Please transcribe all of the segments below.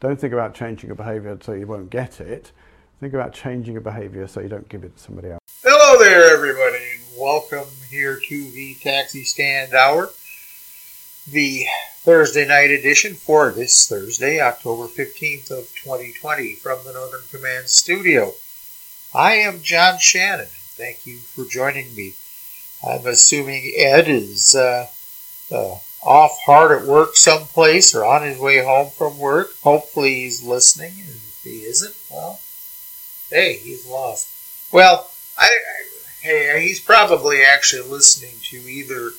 Don't think about changing a behaviour so you won't get it. Think about changing a behaviour so you don't give it to somebody else. Hello there, everybody, welcome here to the Taxi Stand Hour, the Thursday night edition for this Thursday, October 15th of 2020 from the Northern Command Studio. I am John Shannon. Thank you for joining me. I'm assuming Ed is uh, uh, off hard at work someplace or on his way home from work. Hopefully he's listening. And if he isn't, well, hey, he's lost. Well, I, I hey, he's probably actually listening to either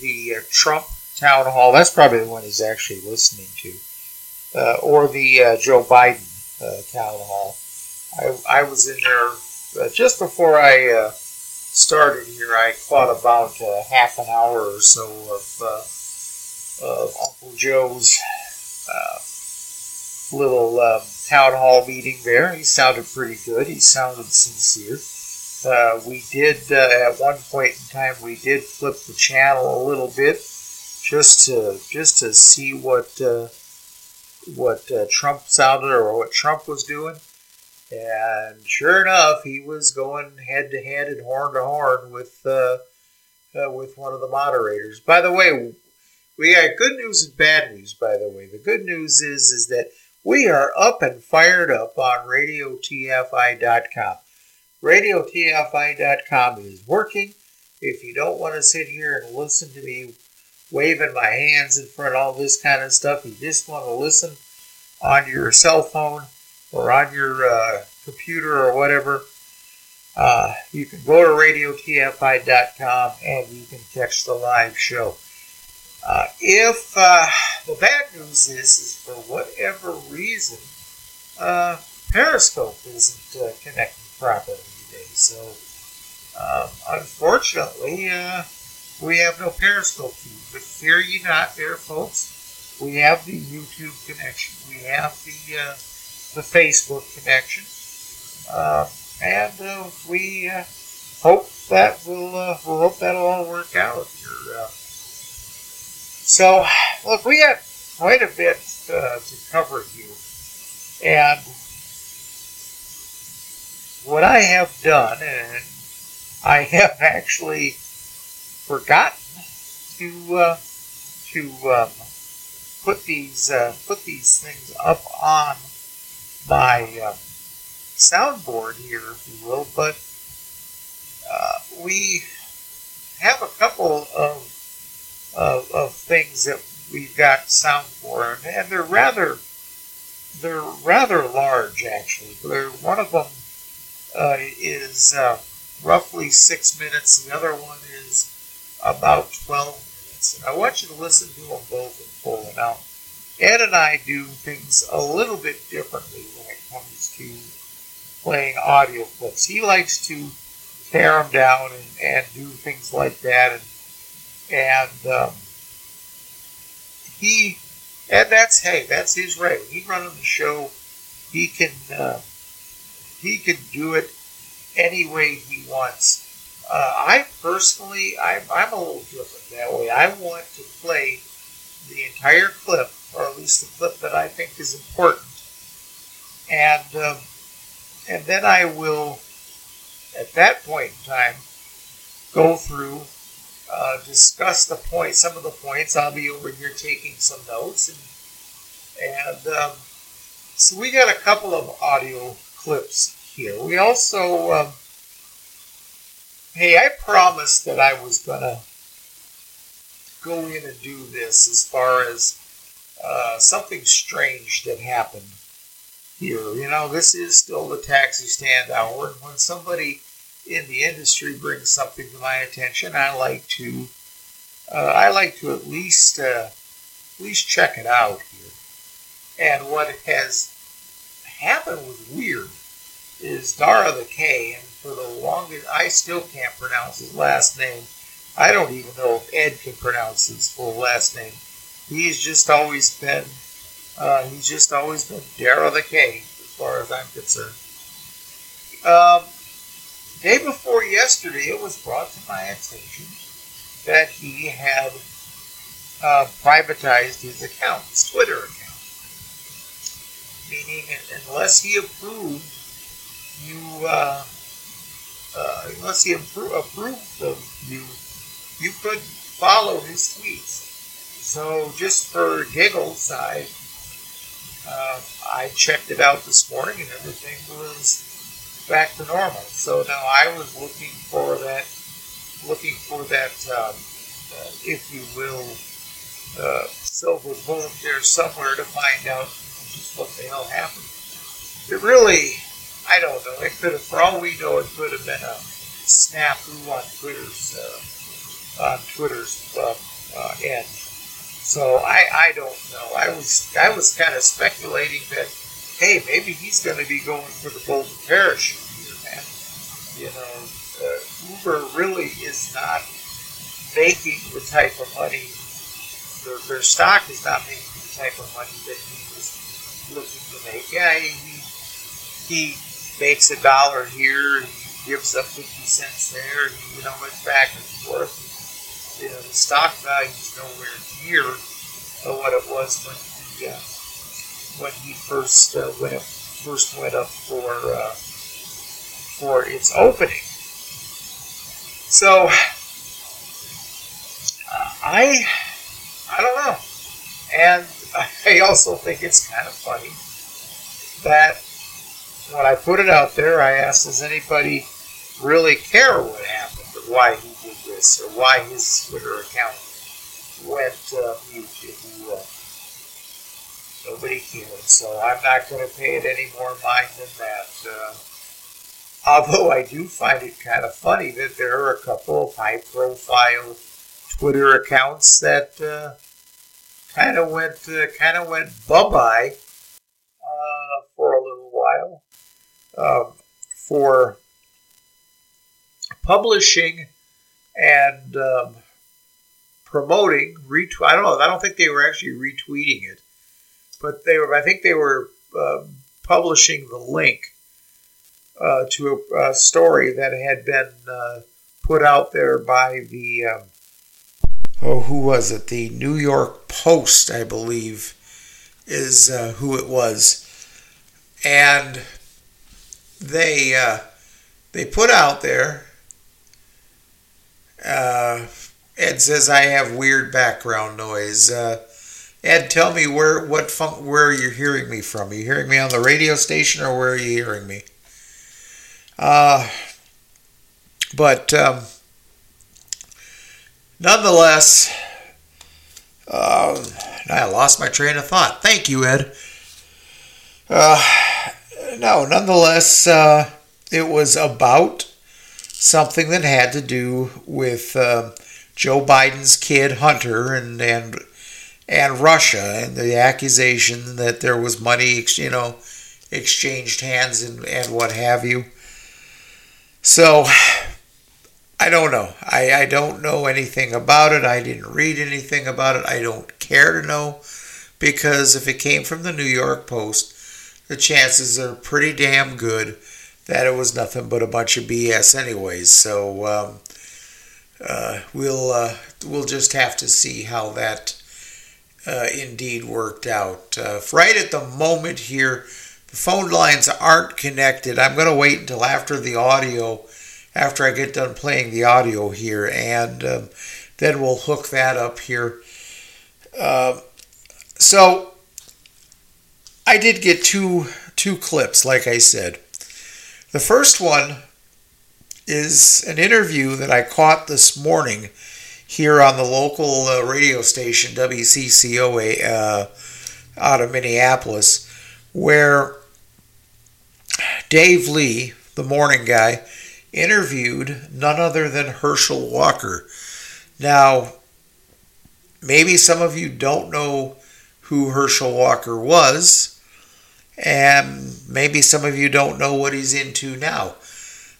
the uh, Trump town hall. That's probably the one he's actually listening to, uh, or the uh, Joe Biden uh, town hall. I, I was in there uh, just before I uh, started here. I caught about half an hour or so of of Uncle Joe's uh, little um, town hall meeting there. He sounded pretty good. He sounded sincere. Uh, we did uh, at one point in time we did flip the channel a little bit just to just to see what uh, what uh, Trump sounded or what Trump was doing. And sure enough, he was going head to head and horn to horn with uh, uh, with one of the moderators. By the way, we got good news and bad news, by the way. The good news is is that we are up and fired up on RadioTFI.com. RadioTFI.com is working. If you don't want to sit here and listen to me waving my hands in front of all this kind of stuff, you just want to listen on your cell phone or on your uh, computer or whatever, uh, you can go to RadioTFI.com and you can catch the live show. Uh, if uh, the bad news is, is for whatever reason, uh, Periscope isn't uh, connecting properly today. So, um, unfortunately, uh, we have no Periscope feed. But fear ye not, there, folks. We have the YouTube connection. We have the uh, the Facebook connection, and we hope that will we'll hope that'll all work out here so, look, we got quite a bit uh, to cover here. And what I have done, and I have actually forgotten to uh, to um, put these uh, put these things up on my um, soundboard here, if you will. But uh, we have a couple of of, of things that we've got sound for, and they're rather they're rather large actually. They're, one of them uh, is uh, roughly six minutes. The other one is about twelve minutes. And I want you to listen to them both in full. Now, Ed and I do things a little bit differently when it comes to playing audio clips. He likes to tear them down and, and do things like that, and and um, he and that's hey that's his right he's running the show. He can uh, he can do it any way he wants. Uh, I personally I'm, I'm a little different that way. I want to play the entire clip or at least the clip that I think is important. And um, and then I will at that point in time, go through, uh, discuss the point, some of the points. I'll be over here taking some notes, and and um, so we got a couple of audio clips here. We also, um, hey, I promised that I was gonna go in and do this as far as uh, something strange that happened here. You know, this is still the taxi stand hour, and when somebody in the industry brings something to my attention, I like to uh, I like to at least uh, at least check it out here. And what has happened was weird is Dara the K, and for the longest I still can't pronounce his last name. I don't even know if Ed can pronounce his full last name. He's just always been uh, he's just always been Dara the K, as far as I'm concerned. Um, day before yesterday, it was brought to my attention that he had uh, privatized his account, his Twitter account. Meaning, unless he approved, you, uh, uh, unless he appro- approved of you, you could follow his tweets. So, just for giggles, I uh, I checked it out this morning and everything was back to normal. So now I was looking for that, looking for that, um, uh, if you will, uh, silver bullet there somewhere to find out just what the hell happened. It really, I don't know. It could have, for all we know, it could have been a snafu on Twitter's uh, on Twitter's uh, uh, end. So I, I don't know. I was I was kind of speculating that hey maybe he's going to be going for the golden parachute here, man. You know, uh, Uber really is not making the type of money. Their, their stock is not making the type of money that he was looking to make. Yeah, he he makes a dollar here, he gives up fifty cents there, and, you know it's back and forth you know, the stock value is nowhere near what it was when he uh, when he first uh, went up, first went up for uh, for its opening. So uh, I I don't know, and I also think it's kind of funny that when I put it out there, I asked, does anybody really care what happened or why he did this or why his Twitter account went uh, mute. Nobody cared, so I'm not going to pay it any more mind than that. Uh, although I do find it kind of funny that there are a couple of high-profile Twitter accounts that uh, kind of went uh, kind of went bye-bye uh, for a little while um, for publishing and um, promoting retweet. I don't know. I don't think they were actually retweeting it, but they were. I think they were uh, publishing the link uh, to a, a, story that had been uh, put out there by the. Um, oh, who was it? The New York Post, I believe, is uh, who it was, and they uh, they put out there uh, Ed says I have weird background noise. Uh, Ed, tell me where what fun- where you're hearing me from. Are you hearing me on the radio station or where are you hearing me? Uh, but um, nonetheless, um, I lost my train of thought. Thank you, Ed. Uh, no, nonetheless, uh, it was about something that had to do with uh, Joe Biden's kid Hunter and and and Russia and the accusation that there was money, you know, exchanged hands and, and what have you. So I don't know. I, I don't know anything about it. I didn't read anything about it. I don't care to know because if it came from the New York Post, the chances are pretty damn good that it was nothing but a bunch of BS, anyways. So um, uh, we'll uh, we'll just have to see how that uh, indeed worked out. Uh, right at the moment here, the phone lines aren't connected. I'm going to wait until after the audio after I get done playing the audio here, and um, then we'll hook that up here. Uh, so I did get two two clips, like I said. The first one is an interview that I caught this morning here on the local uh, radio station WCCOA uh, out of Minneapolis, where Dave Lee, the morning guy, interviewed none other than Herschel Walker. Now, maybe some of you don't know who Herschel Walker was and maybe some of you don't know what he's into now.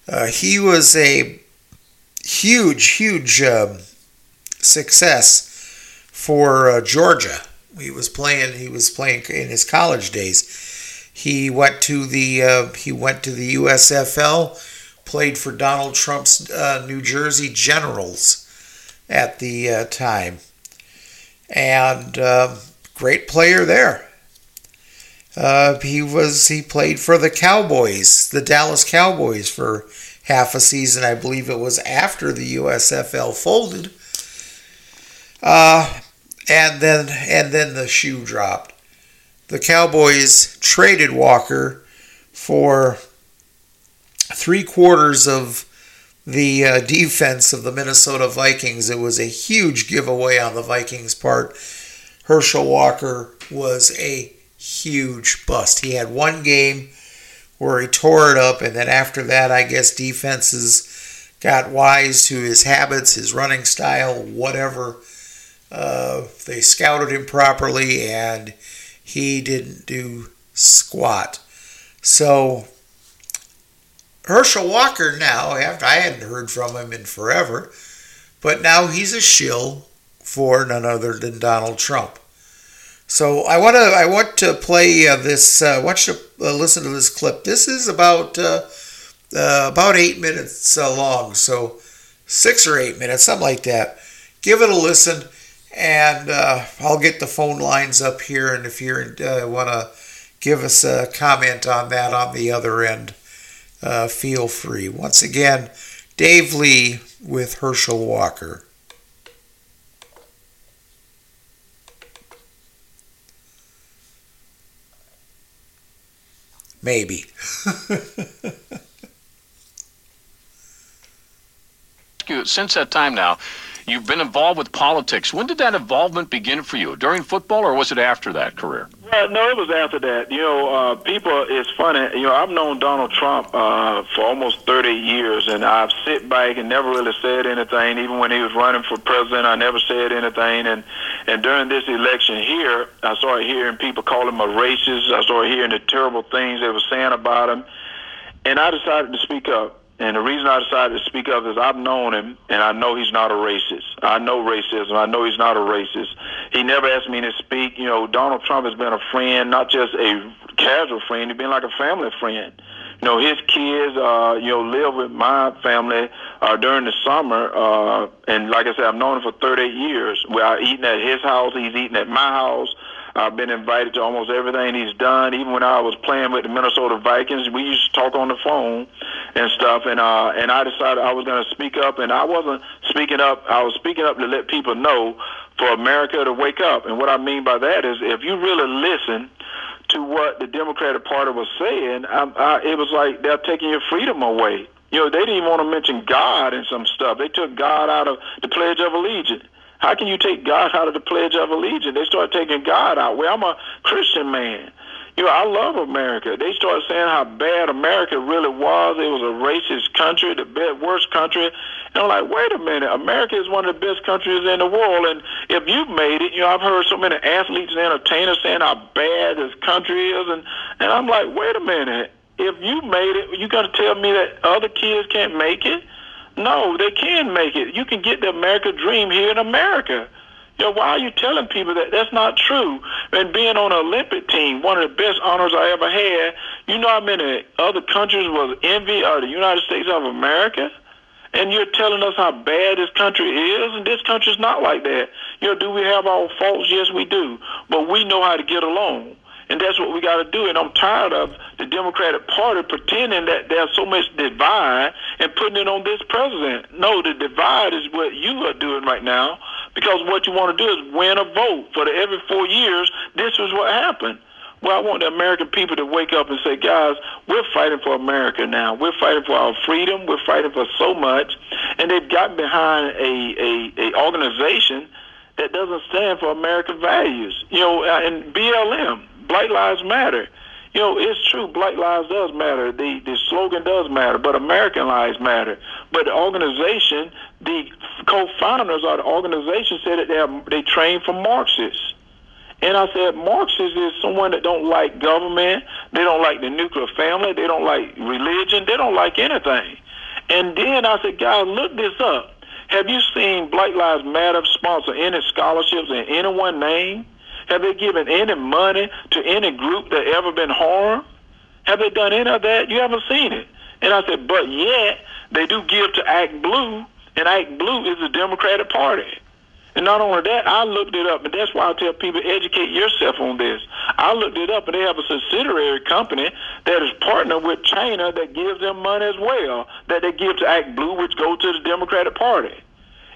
Uh, he was a huge, huge um, success for uh, Georgia. He was playing. He was playing in his college days. He went to the uh, he went to the USFL, played for Donald Trump's uh, New Jersey Generals at the uh, time, and um, great player there. Uh, he was he played for the Cowboys, the Dallas Cowboys, for half a season. I believe it was after the USFL folded. Uh, and then and then the shoe dropped. The Cowboys traded Walker for three quarters of the uh, defense of the Minnesota Vikings. It was a huge giveaway on the Vikings' part. Herschel Walker was a huge bust. He had one game where he tore it up, and then after that, I guess defenses got wise to his habits, his running style, whatever. Uh, they scouted him properly, and he didn't do squat. So Herschel Walker now, after I hadn't heard from him in forever, but now he's a shill for none other than Donald Trump. So I want to I want to play uh, this. Uh, want you to uh, listen to this clip. This is about uh, uh, about eight minutes uh, long, so six or eight minutes, something like that. Give it a listen, and uh, I'll get the phone lines up here. And if you uh, want to give us a comment on that on the other end, uh, feel free. Once again, Dave Lee with Herschel Walker. Maybe. Since that time now, you've been involved with politics. When did that involvement begin for you? During football, or was it after that career? Well, no, it was after that. You know, uh, people, it's funny. You know, I've known Donald Trump uh, for almost 30 years, and I've sit back and never really said anything. Even when he was running for president, I never said anything. And and during this election here, I started hearing people call him a racist. I started hearing the terrible things they were saying about him, and I decided to speak up. And the reason I decided to speak up is I've known him, and I know he's not a racist. I know racism. I know he's not a racist. He never asked me to speak. You know, Donald Trump has been a friend, not just a casual friend. He's been like a family friend. You know, his kids, uh, you know, live with my family uh, during the summer. Uh, and like I said, I've known him for 38 years. We're eating at his house. He's eating at my house. I've been invited to almost everything he's done. Even when I was playing with the Minnesota Vikings, we used to talk on the phone and stuff. And uh, and I decided I was going to speak up, and I wasn't speaking up. I was speaking up to let people know for America to wake up. And what I mean by that is, if you really listen to what the Democratic Party was saying, I, I, it was like they're taking your freedom away. You know, they didn't even want to mention God and some stuff. They took God out of the Pledge of Allegiance. How can you take God out of the Pledge of Allegiance? They start taking God out. Well, I'm a Christian man. You know, I love America. They started saying how bad America really was. It was a racist country, the best, worst country. And I'm like, wait a minute, America is one of the best countries in the world. And if you've made it, you know, I've heard so many athletes and entertainers saying how bad this country is. And, and I'm like, wait a minute, if you made it, you got to tell me that other kids can't make it? No, they can make it. You can get the America dream here in America. Know, why are you telling people that that's not true? And being on an Olympic team, one of the best honors I ever had, you know how many other countries was envy of the United States of America? And you're telling us how bad this country is, and this country's not like that. You know, do we have our faults? Yes, we do. But we know how to get along. And that's what we got to do. And I'm tired of the Democratic Party pretending that there's so much divide and putting it on this president. No, the divide is what you are doing right now because what you want to do is win a vote. For the, every four years, this is what happened. Well, I want the American people to wake up and say, guys, we're fighting for America now. We're fighting for our freedom. We're fighting for so much. And they've gotten behind a, a, a organization that doesn't stand for American values. You know, uh, and BLM, Black Lives Matter. You know, it's true. Black lives does matter. The the slogan does matter, but American lives matter. But the organization, the co-founders of the organization said that they are, they train from Marxists. And I said, Marxists is someone that don't like government. They don't like the nuclear family. They don't like religion. They don't like anything. And then I said, guys, look this up. Have you seen Black Lives Matter sponsor any scholarships in anyone's name? Have they given any money to any group that ever been harmed? Have they done any of that? You haven't seen it. And I said, but yet they do give to ActBlue, and ActBlue is the Democratic Party. And not only that, I looked it up, and that's why I tell people educate yourself on this. I looked it up, and they have a subsidiary company that is partnered with China that gives them money as well, that they give to ActBlue, which goes to the Democratic Party.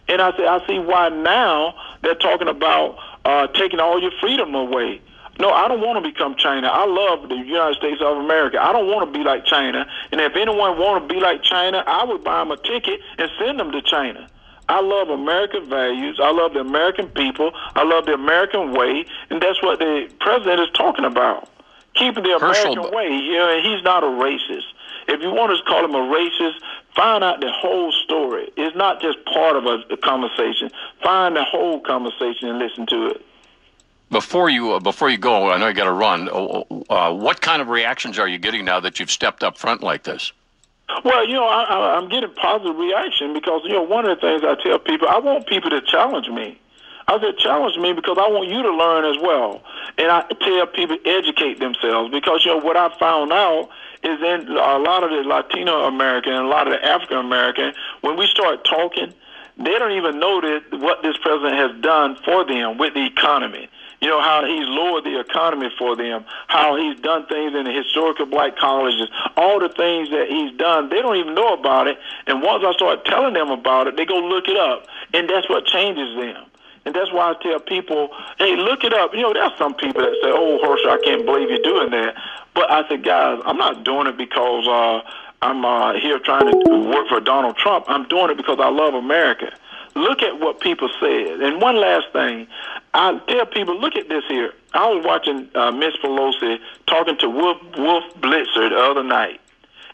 And I say, I see why now they're talking about uh, taking all your freedom away. No, I don't want to become China. I love the United States of America. I don't want to be like China. And if anyone want to be like China, I would buy them a ticket and send them to China. I love American values. I love the American people. I love the American way, and that's what the president is talking about. Keeping the American Herschel, way. You know, and he's not a racist. If you want to call him a racist, find out the whole story. It's not just part of a, a conversation. Find the whole conversation and listen to it. Before you uh, before you go, I know you got to run. Uh, uh, what kind of reactions are you getting now that you've stepped up front like this? Well, you know, I, I, I'm getting positive reaction because you know one of the things I tell people, I want people to challenge me. I said challenge me because I want you to learn as well, and I tell people educate themselves because you know what I found out is in a lot of the Latino American and a lot of the African American when we start talking, they don't even know that what this president has done for them with the economy you know, how he's lowered the economy for them, how he's done things in the historical black colleges, all the things that he's done, they don't even know about it. And once I start telling them about it, they go look it up. And that's what changes them. And that's why I tell people, hey, look it up. You know, there's some people that say, oh, Herschel, I can't believe you're doing that. But I said, guys, I'm not doing it because uh, I'm uh, here trying to work for Donald Trump. I'm doing it because I love America. Look at what people said. And one last thing, I tell people, look at this here. I was watching uh, Miss Pelosi talking to Wolf, Wolf Blitzer the other night.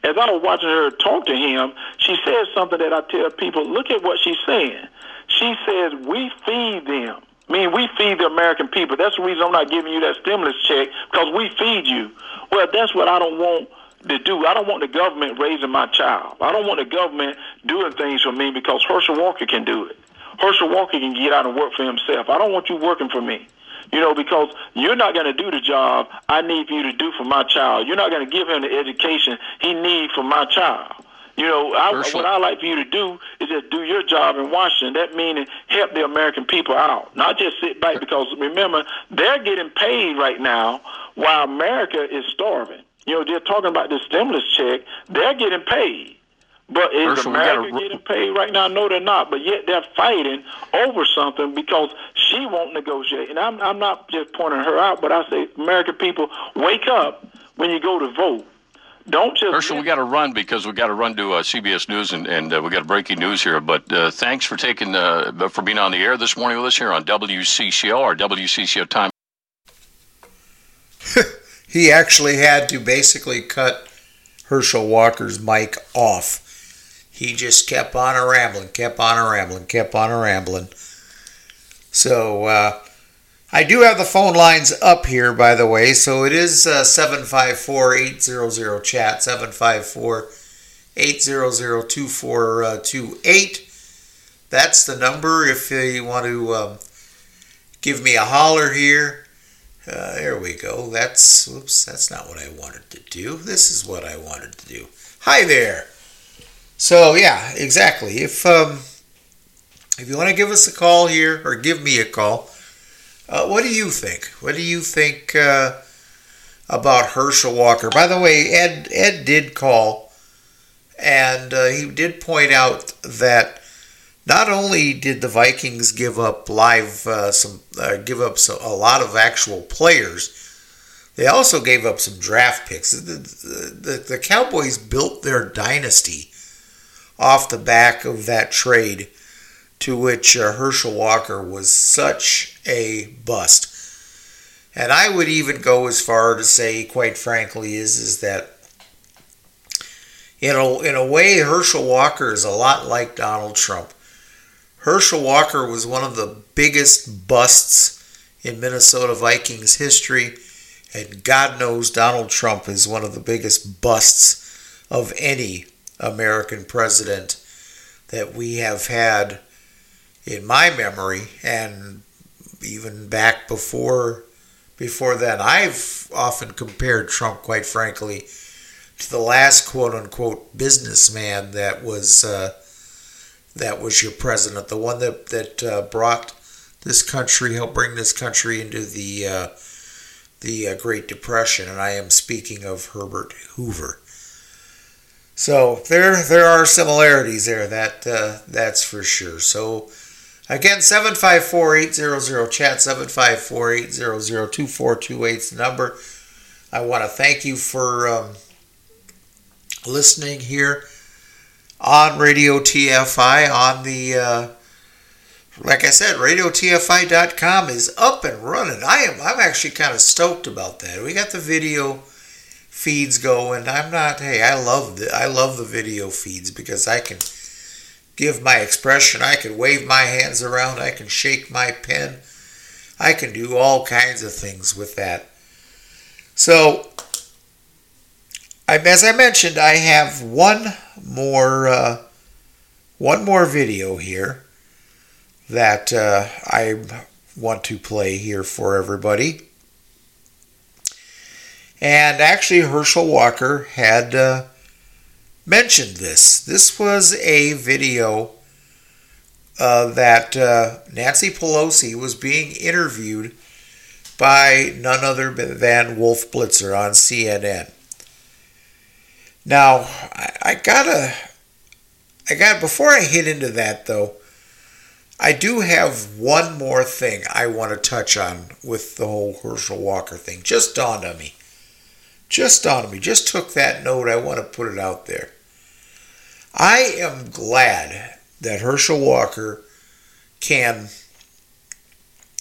As I was watching her talk to him, she said something that I tell people, look at what she's saying. She says, we feed them. I mean, we feed the American people. That's the reason I'm not giving you that stimulus check, because we feed you. Well, that's what I don't want to do. I don't want the government raising my child. I don't want the government doing things for me because Herschel Walker can do it. Herschel Walker can get out and work for himself. I don't want you working for me. You know, because you're not going to do the job I need you to do for my child. You're not going to give him the education he needs for my child. You know, I, what I like for you to do is just do your job in Washington. That meaning help the American people out, not just sit back. Because remember, they're getting paid right now while America is starving. You know, they're talking about the stimulus check. They're getting paid. But is Herschel, America gotta- getting paid right now? No, they're not. But yet they're fighting over something because she won't negotiate. And I'm, I'm not just pointing her out, but I say, American people, wake up when you go to vote. Don't just Herschel, we got to run because we got to run to uh, CBS News and, and uh, we got breaking news here. But uh, thanks for taking uh, for being on the air this morning with us here on WCCO, or WCCO time. he actually had to basically cut Herschel Walker's mic off. He just kept on a rambling, kept on a rambling, kept on a rambling. So uh, I do have the phone lines up here, by the way. So it is uh, 754 800 chat, 754 800 2428. That's the number if uh, you want to um, give me a holler here. Uh, there we go. That's oops. That's not what I wanted to do. This is what I wanted to do. Hi there. So yeah, exactly. If um, if you want to give us a call here or give me a call, uh, what do you think? What do you think uh, about Herschel Walker. By the way, Ed Ed did call, and uh, he did point out that not only did the Vikings give up live uh, some uh, give up some, a lot of actual players, they also gave up some draft picks. The, the, the Cowboys built their dynasty off the back of that trade, to which uh, Herschel Walker was such a bust. And I would even go as far to say, quite frankly, is is that in a, in a way, Herschel Walker is a lot like Donald Trump. Herschel Walker was one of the biggest busts in Minnesota Vikings history, and God knows Donald Trump is one of the biggest busts of any American president that we have had in my memory, and even back before before then. I've often compared Trump, quite frankly, to the last quote unquote businessman that was uh, that was your president, the one that that uh, brought this country, helped bring this country into the uh, the uh, Great Depression, and I am speaking of Herbert Hoover. So there there are similarities there. That uh, that's for sure. So. Again, 754-800 chat 754-800-2428 is the number. I want to thank you for um, listening here on Radio TFI on the uh, like I said, radiotfi.com is up and running. I am I'm actually kind of stoked about that. We got the video feeds going. I'm not hey, I love the I love the video feeds because I can give my expression. I can wave my hands around. I can shake my pen. I can do all kinds of things with that. So, as I mentioned, I have one more uh, one more video here that uh, I want to play here for everybody. And actually, Herschel Walker had uh, mentioned this. This was a video uh, that uh, Nancy Pelosi was being interviewed by none other than Wolf Blitzer on CNN. Now, I, I gotta, I got before I hit into that though, I do have one more thing I want to touch on with the whole Herschel Walker thing. Just dawned on me. Just dawned on me. Just took that note. I want to put it out there. I am glad that Herschel Walker can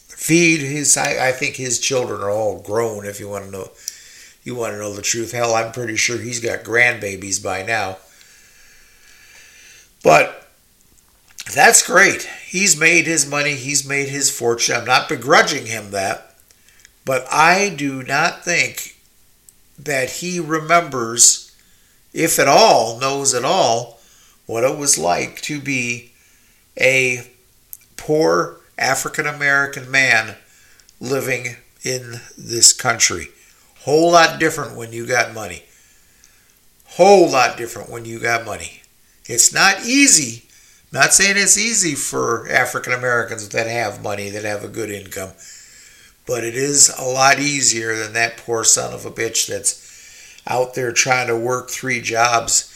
feed his. I, I think his children are all grown. If you want to know, you want to know the truth. Hell, I'm pretty sure he's got grandbabies by now. But that's great. He's made his money. He's made his fortune. I'm not begrudging him that, but I do not think that he remembers, if at all, knows at all what it was like to be a poor African American man living in this country. Whole lot different when you got money. Whole lot different when you got money. It's not easy. Not saying it's easy for African Americans that have money, that have a good income, but it is a lot easier than that poor son of a bitch that's out there trying to work three jobs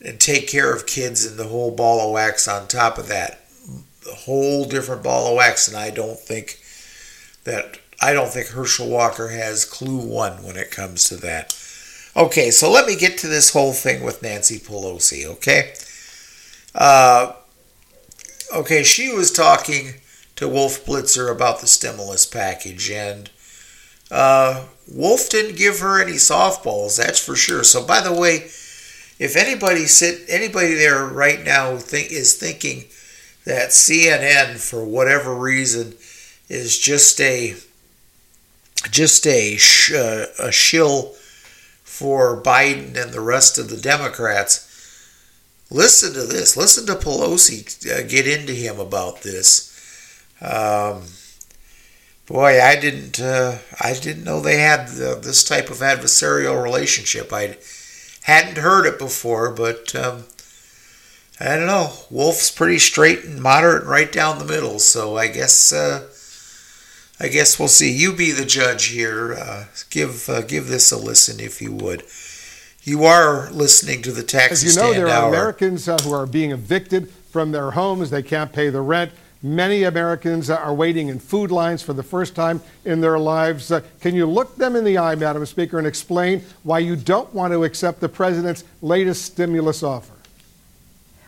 and take care of kids and the whole ball of wax on top of that. A whole different ball of wax, and I don't think that I don't think Herschel Walker has clue one when it comes to that. Okay, so let me get to this whole thing with Nancy Pelosi. Okay, uh, okay, she was talking to Wolf Blitzer about the stimulus package, and uh, Wolf didn't give her any softballs. That's for sure. So, by the way if anybody sit anybody there right now think is thinking that CNN for whatever reason is just a just a sh- uh, a shill for Biden and the rest of the Democrats. Listen to this. Listen to Pelosi uh, get into him about this. Um, boy, I didn't uh, I didn't know they had the, this type of adversarial relationship. I Hadn't heard it before, but um, I don't know. Wolf's pretty straight and moderate right down the middle, so I guess uh, I guess we'll see. You be the judge here. Uh, give uh, give this a listen if you would. You are listening to the taxi As you know, there are hour. Americans uh, who are being evicted from their homes. They can't pay the rent. Many Americans uh, are waiting in food lines for the first time in their lives. Uh, can you look them in the eye, Madam Speaker, and explain why you don't want to accept the president's latest stimulus offer?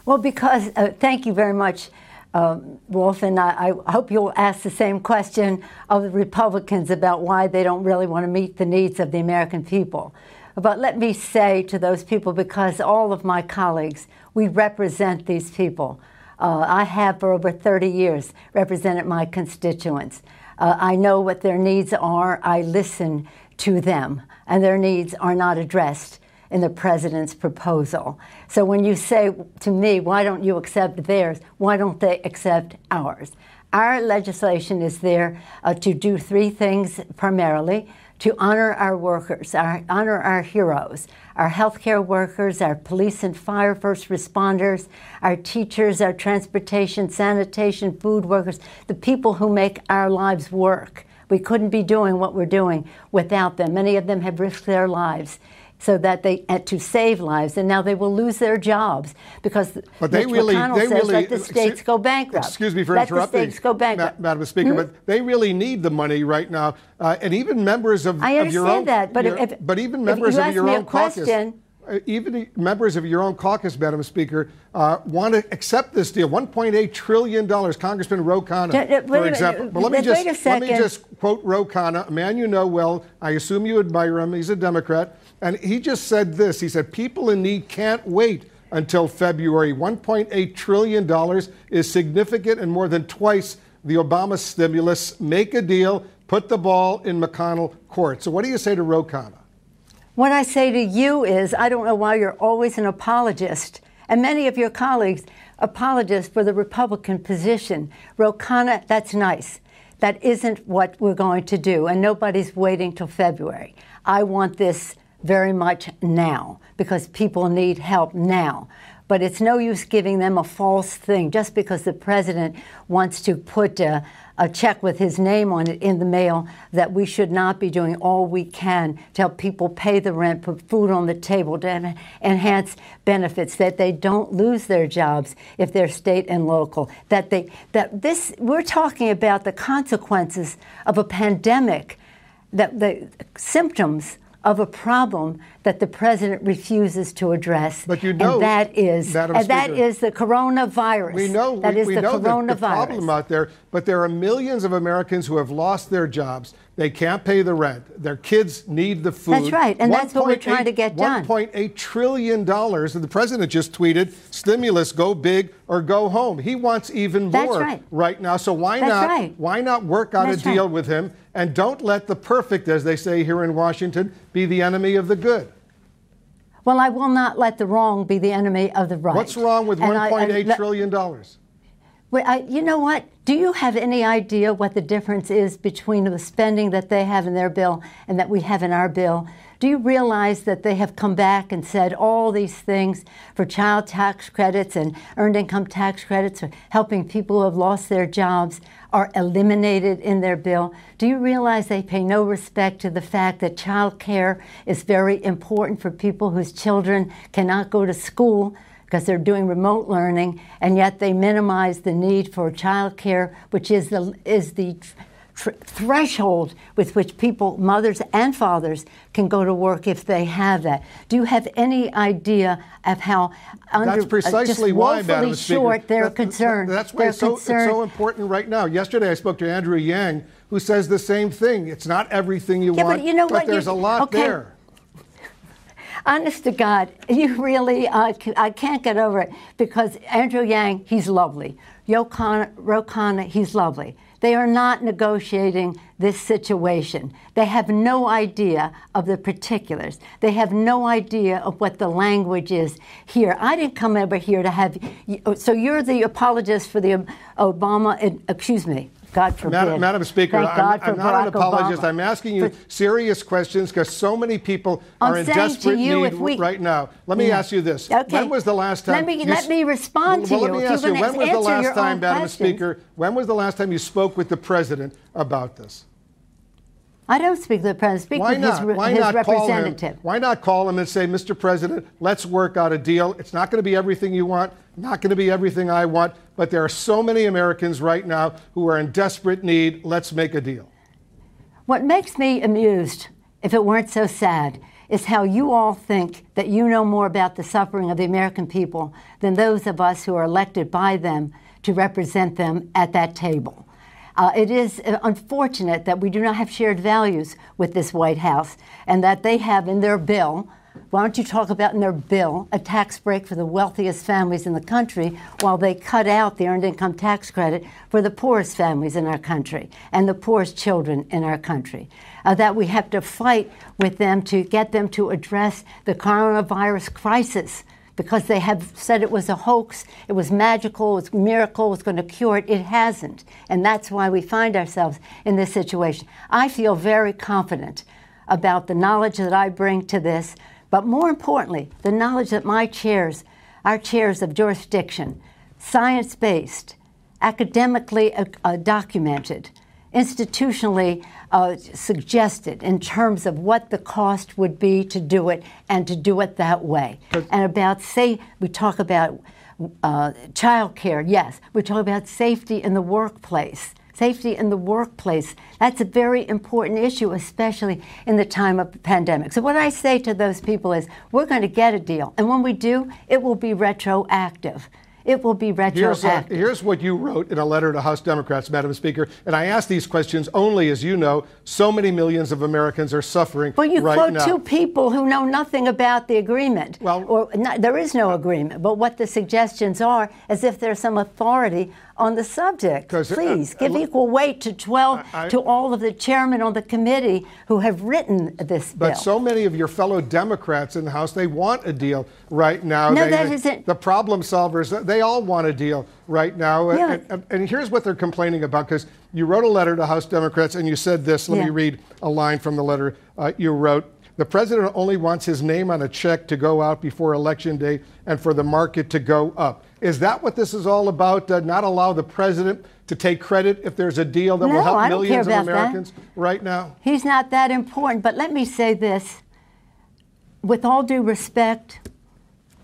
Well, because, uh, thank you very much, um, Wolf, and I, I hope you'll ask the same question of the Republicans about why they don't really want to meet the needs of the American people. But let me say to those people, because all of my colleagues, we represent these people. Uh, I have for over 30 years represented my constituents. Uh, I know what their needs are. I listen to them, and their needs are not addressed in the president's proposal. So when you say to me, why don't you accept theirs? Why don't they accept ours? Our legislation is there uh, to do three things primarily to honor our workers, our, honor our heroes, our healthcare workers, our police and fire first responders, our teachers, our transportation, sanitation, food workers, the people who make our lives work. We couldn't be doing what we're doing without them. Many of them have risked their lives so that they uh, to save lives, and now they will lose their jobs because But they Mitch really, McConnell they says really. let the states excuse- go bankrupt. Excuse me for let interrupting, the states go bankrupt. Ma- Madam Speaker, Hmm? but they really need the money right now, uh, and even members of, I of your understand own. that, but your- if- but even members you of your own caucus. question- uh, Even members of your own caucus, Madam Speaker, uh, want to accept this deal. 1.8 trillion dollars. Congressman Ro Khanna, Yeah, yeah, wait a for example. But let me just let me just quote Ro Khanna, a man you know well. I assume you admire him. He's a Democrat, and he just said this. He said, "People in need can't wait." Until February, $1.8 trillion is significant and more than twice the Obama stimulus. Make a deal, put the ball in McConnell court. So, what do you say to Ro Khanna? What I say to you is, I don't know why you're always an apologist, and many of your colleagues apologists for the Republican position. Ro Khanna, that's nice. That isn't what we're going to do, and nobody's waiting till February. I want this very much now because people need help now. But it's no use giving them a false thing just because the president wants to put a, a check with his name on it in the mail that we should not be doing all we can to help people pay the rent, put food on the table, to enhance benefits, that they don't lose their jobs if they're state and local. That they that this we're talking about the consequences of a pandemic, that the symptoms of a problem that the president refuses to address. But you know, and that is Madam and that Speaker, is the coronavirus. We know that we, is we the know the, coronavirus. the problem out there, but there are millions of Americans who have lost their jobs. They can't pay the rent. Their kids need the food. That's right, and that's what we're 1.8 trying to get done. $1.8 trillion, and the president just tweeted, "Stimulus, go big or go home." He wants even That's more right. now. So why That's not? right. Why not work out That's a deal right. with him? And don't let the perfect, as they say here in Washington, be the enemy of the good. Well, I will not let the wrong be the enemy of the right. What's wrong with I- one I- eight trillion dollars? Wait, I, you know what? Do you have any idea what the difference is between the spending that they have in their bill and that we have in our bill? Do you realize that they have come back and said all these things for child tax credits and earned income tax credits for helping people who have lost their jobs are eliminated in their bill? Do you realize they pay no respect to the fact that child care is very important for people whose children cannot go to school? because they're doing remote learning, and yet they minimize the need for child care, which is the, is the tr- threshold with which people, mothers and fathers, can go to work if they have that. Do you have any idea of how under, That's uh, precisely just why, Madam Speaker. short they're That- concerned? That's why it's so, it's so important right now. Yesterday, I spoke to Andrew Yang, who says the same thing. It's not everything you Yeah, but you know what? there's You- a lot okay. there. Honest to God, you really, uh, I can't get over it because Andrew Yang, he's lovely. Yokana, Ro Khanna, he's lovely. They are not negotiating this situation. They have no idea of the particulars. They have no idea of what the language is here. I didn't come over here to have. So you're the apologist for the Obama, eh, excuse me, God forbid. Madam, Madam Speaker, Thank I'm, I'm not an apologist. Obama. I'm asking you For- serious questions because so many people I'm are in desperate need we- right now. Let me Yeah. ask you this. Okay. When was the last time? Let me- you let me respond to well, you. Let me ask you, when was the last time, Madam questions. Speaker, when was the last time you spoke with the President about this? I don't speak to the president. Speak Why with not? his, Why his not call him? Why not call him and say, Mr. President, let's work out a deal. It's not going to be everything you want, not going to be everything I want, but there are so many Americans right now who are in desperate need. Let's make a deal. What makes me amused, if it weren't so sad, is how you all think that you know more about the suffering of the American people than those of us who are elected by them to represent them at that table. Uh, it is uh, unfortunate that we do not have shared values with this White House and that they have in their bill why don't you talk about in their bill a tax break for the wealthiest families in the country while they cut out the earned income tax credit for the poorest families in our country and the poorest children in our country? Uh, that we have to fight with them to get them to address the coronavirus crisis because they have said it was a hoax, it was magical, it was a miracle, it was going to cure it. It hasn't. And that's why we find ourselves in this situation. I feel very confident about the knowledge that I bring to this, but more importantly, the knowledge that my chairs, our chairs of jurisdiction, science based, academically uh, uh, documented, institutionally uh, suggested in terms of what the cost would be to do it and to do it that way. And about, say, we talk about uh, child care, yes. We talk about safety in the workplace. Safety in the workplace. That's a very important issue, especially in the time of the pandemic. So, what I say to those people is we're going to get a deal. And when we do, it will be retroactive. It will be Here's, retroactive. uh, here's what you wrote in a letter to House Democrats, Madam Speaker. And I ask these questions only, as you know, so many millions of Americans are suffering Well, you right quote now. two people who know nothing about the agreement. Well, or not, there is no agreement. But what the suggestions are, as if there's some authority on the subject. uh, Please uh, give look- equal weight to 12 I- to all of the chairmen on the committee who have written this bill. But so many of your fellow Democrats in the House, they want a deal right now. No, they, that isn't- The problem solvers, they all want a deal right now. Yeah. And, and- and here's what they're complaining about because you wrote a letter to House Democrats and you said this. Let Yeah. me read a line from the letter uh, you wrote. The president only wants his name on a check to go out before election day and for the market to go up. Is that what this is all about? Uh, not allow the president to take credit if there's a deal that No, will help I millions of about that. Americans right now? He's not that important. But let me say this with all due respect,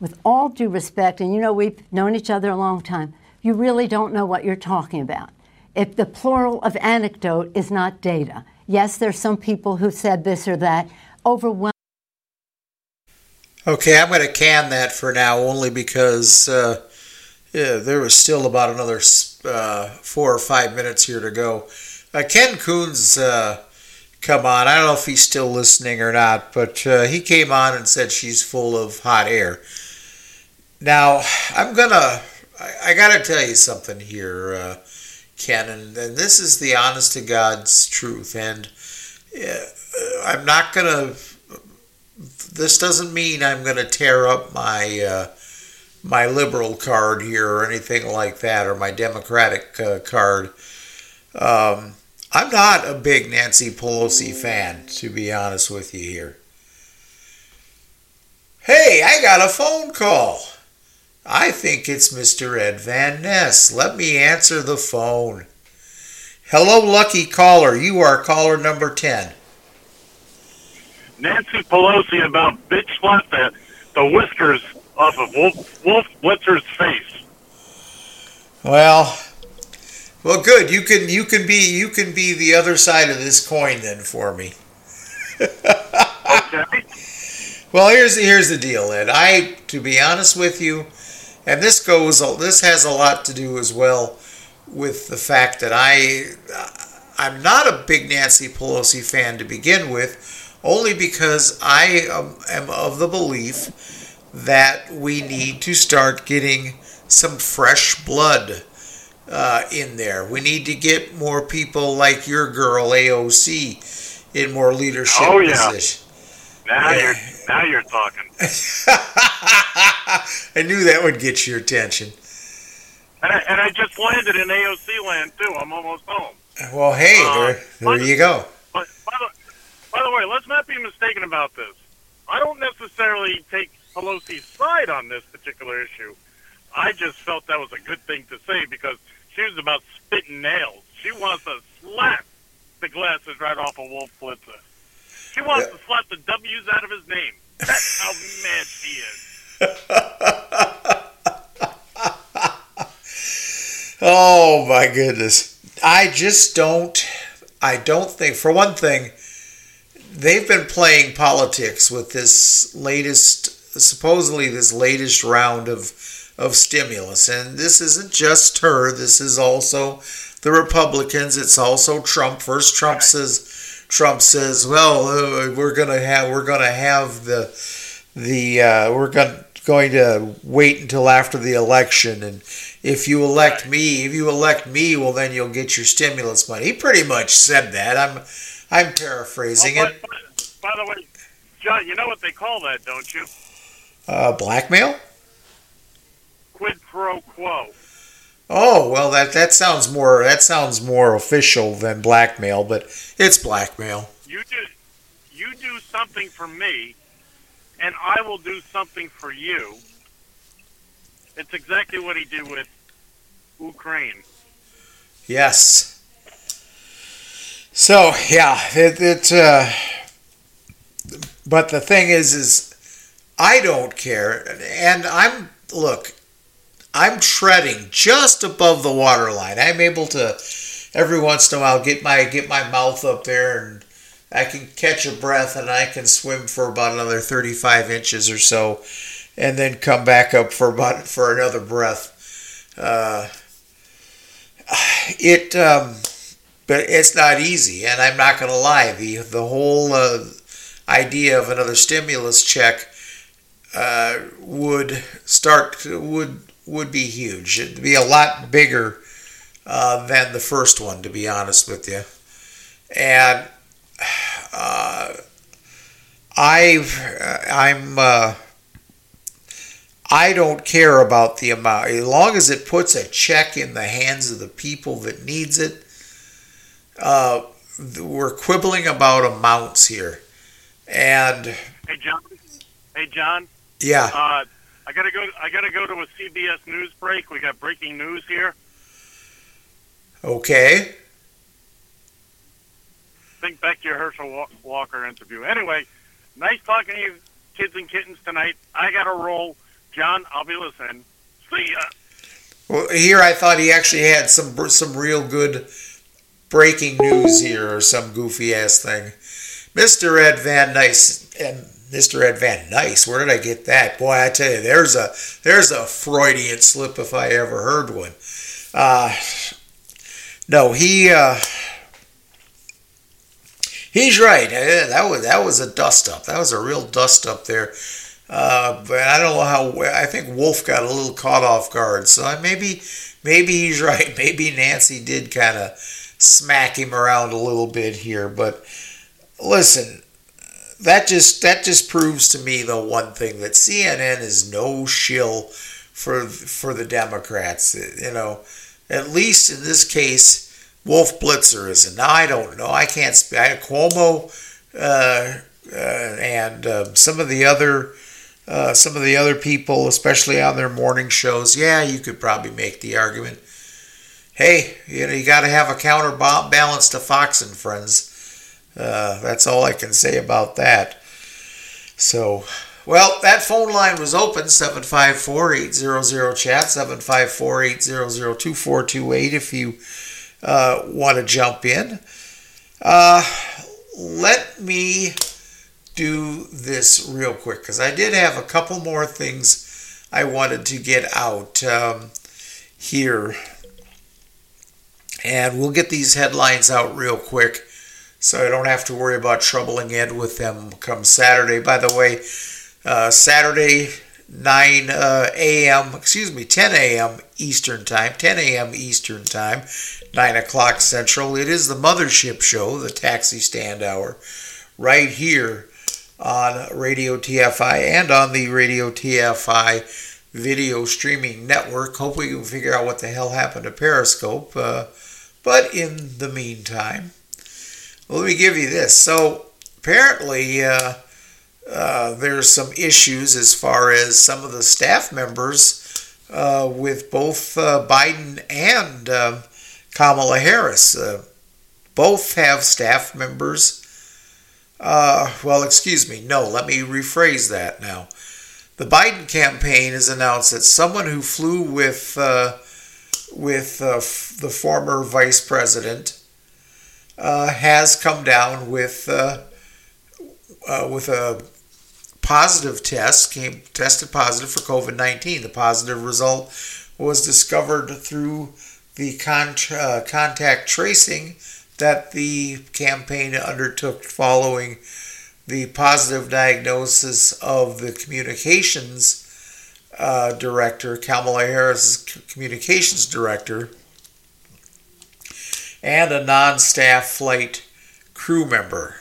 with all due respect, and you know we've known each other a long time, you really don't know what you're talking about. If the plural of anecdote is not data, yes, there's some people who said this or that. Overwhelming. Okay, I'm going to can that for now only because uh, yeah, there was still about another uh, four or five minutes here to go. Uh, Ken Coons uh, come on. I don't know if he's still listening or not, but uh, he came on and said she's full of hot air. Now, I'm to, I got to tell you something here, uh, Ken, and, and this is the honest to God's truth. And uh, I'm not to this doesn't mean I'm to tear up my my liberal card here or anything like that, or my Democratic uh, card. Um, I'm not a big Nancy Pelosi fan, to be honest with you here. Hey, I got a phone call. I think it's Mr. Ed Van Ness. Let me answer the phone. Hello, lucky caller. You are caller number 10. Nancy Pelosi about bitch slap the, the whiskers off of Wolf, Wolf Blitzer's face. Well, well, good. You can you can be you can be the other side of this coin then for me. Okay. Well, here's here's the deal, Ed. I, to be honest with you, and this goes this has a lot to do as well with the fact that I I'm not a big Nancy Pelosi fan to begin with, only because I um, am of the belief that we need to start getting some fresh blood uh, in there. We need to get more people like your girl AOC in more leadership Oh, yeah. positions. Now Yeah. you're now you're talking. I knew that would get your attention. And I, and I just landed in AOC land too. I'm almost home. Well, hey, Uh, there, there you go. But by the, by the way, let's not be mistaken about this. I don't necessarily take Pelosi's side on this particular issue. I just felt that was a good thing to say because she was about spitting nails. She wants to slap the glasses right off of Wolf Blitzer. She wants to slap the W's out of his name. That's how mad she is. Oh my goodness. I just don't I don't think for one thing they've been playing politics with this latest supposedly this latest round of of stimulus. And this isn't just her. This is also the Republicans. It's also Trump. First Trump says Trump says well uh, we're going to have we're going to have the the uh, we're going going to wait until after the election. And if you elect me if you elect me well then you'll get your stimulus money. He pretty much said that. I'm i'm paraphrasing Oh, it. by the way, John, you know what they call that, don't you? Uh, blackmail Quid pro quo. oh well that that sounds more that sounds more official than blackmail but it's blackmail You do you do something for me, and I will do something for you. It's exactly what he did with Ukraine. Yes. So yeah, it, it uh, but the thing is, is I don't care, and I'm look, I'm treading just above the waterline. I'm able to every once in a while get my get my mouth up there, and I can catch a breath, and I can swim for about another 35 inches or so, and then come back up for about for another breath. Uh, it um, but it's not easy and i'm not going to lie the the whole uh, idea of another stimulus check uh, would start would would be huge it'd be a lot bigger uh, than the first one to be honest with you and uh, i've i'm uh, I don't care about the amount. As long as it puts a check in the hands of the people that needs it, uh, we're quibbling about amounts here. And Hey John. Hey John. Yeah, Uh, I gotta go. I gotta go to a CBS news break. We got breaking news here. okay. Think back to your Herschel Walker interview. Anyway, nice talking to you, kids and kittens tonight. I gotta roll. John, I'll be listening. See ya. Well, here I thought he actually had some some real good breaking news here or some goofy ass thing. Mr. Ed Van Nice and Mr. Ed Van Nice, where did I get that? Boy, I tell you, there's a there's a Freudian slip if I ever heard one. Uh, no, he uh, he's right. Eh, That was that was a dust up. That was a real dust up there. Uh, but I don't know how. I think Wolf got a little caught off guard. So maybe, maybe he's right. Maybe Nancy did kind of smack him around a little bit here. But listen, that just that just proves to me the one thing that CNN is no shill for for the Democrats. You know, at least in this case, Wolf Blitzer isn't. Now I don't know. I can't speak. Cuomo uh, uh, and uh, some of the other uh, some of the other people, especially on their morning shows, yeah, you could probably make the argument. Hey, you know, you got to have a counterbalance to Fox and Friends. Uh, that's all I can say about that. So, well, that phone line was open 754 800 chat, 754 800 2428 if you uh, want to jump in. Uh, let me do this real quick because I did have a couple more things I wanted to get out um, here. And we'll get these headlines out real quick so I don't have to worry about troubling Ed with them come Saturday. By the way, uh, Saturday, 9 uh, a.m., excuse me, 10 a.m. Eastern Time, 10 a.m. Eastern Time, 9 o'clock Central. It is the Mothership Show, the Taxi Stand Hour, right here on Radio TFI and on the Radio TFI video streaming network. Hope we can figure out what the hell happened to Periscope. Uh, but in the meantime, let me give you this. So apparently, uh, uh, there's some issues as far as some of the staff members uh, with both uh, Biden and uh, Kamala Harris. Uh, both have staff members. well, excuse me. No, let me rephrase that now. The Biden campaign has announced that someone who flew with with the former vice president has come down with with a positive test, came tested positive for COVID 19. The positive result was discovered through the con- uh, contact tracing that the campaign undertook following the positive diagnosis of the communications uh, director, Kamala Harris' communications director, and a non staff flight crew member.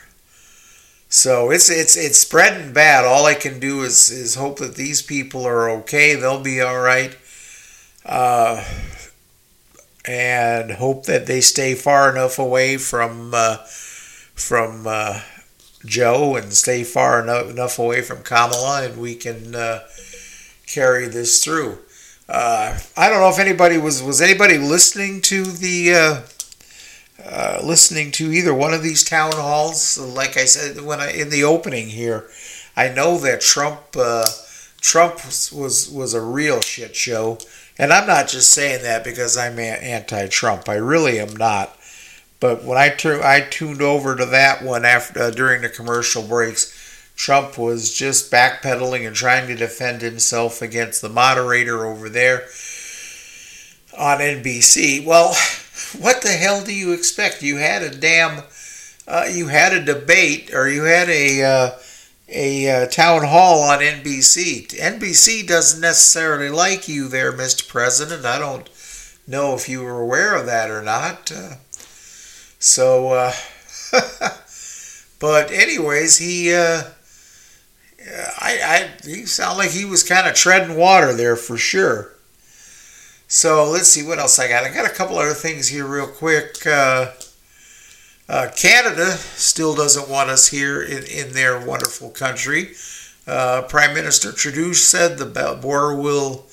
So it's it's it's spreading bad. All I can do is is hope that these people are okay. They'll be all right, uh, and hope that they stay far enough away from uh, from uh, Joe and stay far enough, enough away from Kamala, and we can uh, carry this through. Uh, I don't know if anybody was was anybody listening to the uh, listening to either one of these town halls. Like I said when I in the opening here, I know that Trump uh, Trump was, was was a real shit show, and I'm not just saying that because I'm anti-Trump. I really am not. But when I tur- I tuned over to that one after uh, during the commercial breaks, Trump was just backpedaling and trying to defend himself against the moderator over there on NBC. Well, what the hell do you expect? You had a damn, uh, you had a debate or you had a uh, a uh, town hall on NBC. NBC doesn't necessarily like you there, Mr. President. I don't know if you were aware of that or not. Uh, so, uh, but anyways, he. Uh, I, I, he sounded like he was kind of treading water there for sure. So let's see what else I got. I got a couple other things here, real quick. Uh, uh, Canada still doesn't want us here in, in their wonderful country. Uh, Prime Minister Trudeau said the border will.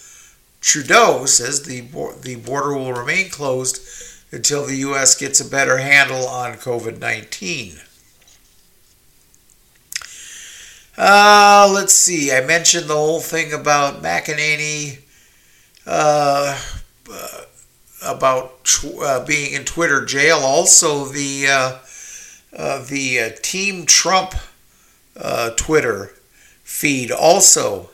Trudeau says the the border will remain closed until the U.S. gets a better handle on COVID nineteen. Uh, let's see. I mentioned the whole thing about McEnany uh, uh, about tw- uh, being in Twitter jail. Also, the uh, uh, the Team Trump Twitter feed also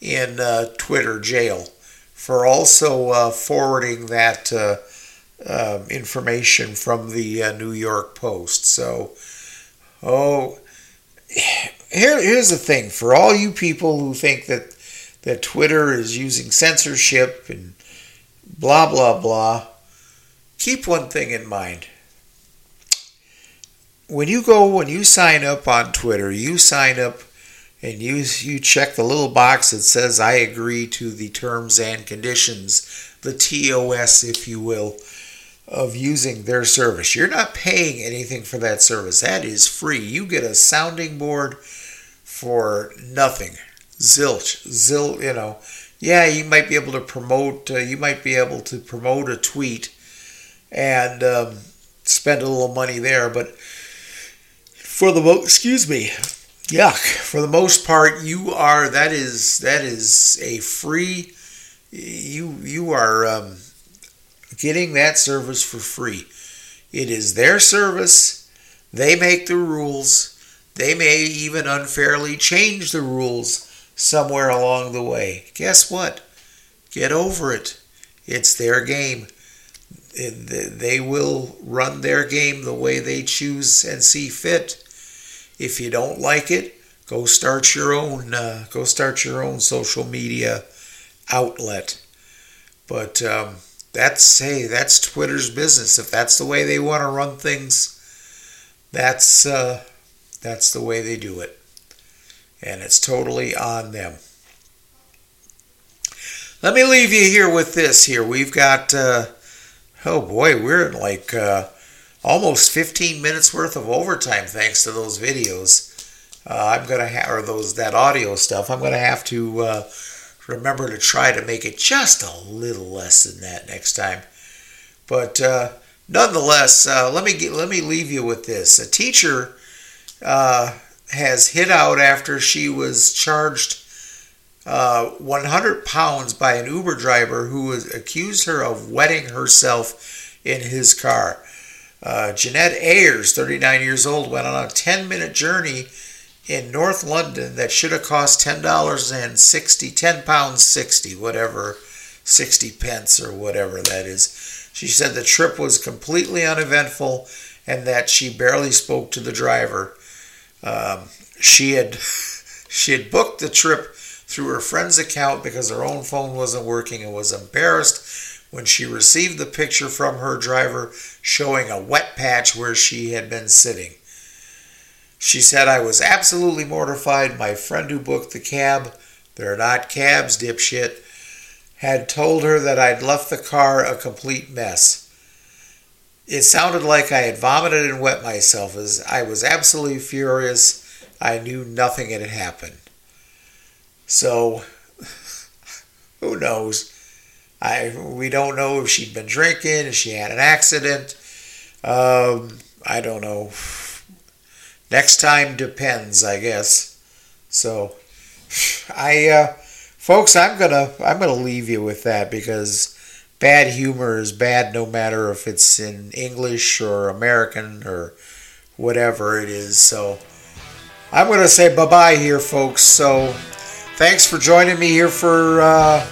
in Twitter jail for also forwarding that um, information from the New York Post. So, oh, here, here's the thing for all you people who think that that Twitter is using censorship and blah, blah, blah. Keep one thing in mind. When you go, when you sign up on Twitter, you sign up and you, you check the little box that says, I agree to the terms and conditions, the TOS, if you will, of using their service. You're not paying anything for that service. That is free. You get a sounding board for nothing zilch, zil, you know, yeah, you might be able to promote, uh, you might be able to promote a tweet and um, spend a little money there, but for the most, excuse me, yuck, for the most part, you are, that is, that is a free, you, you are um, getting that service for free. It is their service. They make the rules. They may even unfairly change the rules somewhere along the way. Guess what? Get over it. It's their game. They will run their game the way they choose and see fit. If you don't like it, go start your own. Uh, go start your own social media outlet. But um, that's hey, that's Twitter's business. If that's the way they want to run things, that's uh, that's the way they do it and it's totally on them. Let me leave you here with this. Here we've got. Uh, oh boy, we're in like uh, almost 15 minutes worth of overtime thanks to those videos. Uh, I'm gonna have or those that audio stuff. I'm gonna have to uh, remember to try to make it just a little less than that next time. But uh, nonetheless, uh, let me get, let me leave you with this. A teacher has hit out after she was charged uh, 100 pounds by an Uber driver who accused her of wetting herself in his car. Uh, Jeanette Ayers, 39 years old, went on a 10 minute journey in North London that should have cost $10 and 60, 10 pounds 60, whatever, 60 pence or whatever that is. She said the trip was completely uneventful and that she barely spoke to the driver. Um, she had she had booked the trip through her friend's account because her own phone wasn't working and was embarrassed when she received the picture from her driver showing a wet patch where she had been sitting. She said, I was absolutely mortified. My friend who booked the cab, they're not cabs, dipshit, had told her that I'd left the car a complete mess. It sounded like I had vomited and wet myself as I was absolutely furious. I knew nothing had happened. So, who knows? I we don't know if she'd been drinking, if she had an accident. Um, I don't know. Next time depends, I guess. So, I, uh, folks, I'm gonna I'm gonna leave you with that because bad humor is bad no matter if it's in English or American or whatever it is. So, I'm gonna say bye bye here, folks. So. Thanks for joining me here for uh,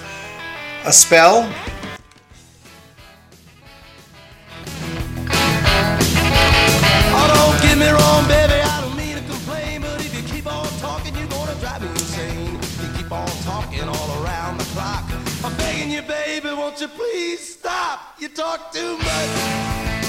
a spell. Oh, won't you please stop? You talk too much.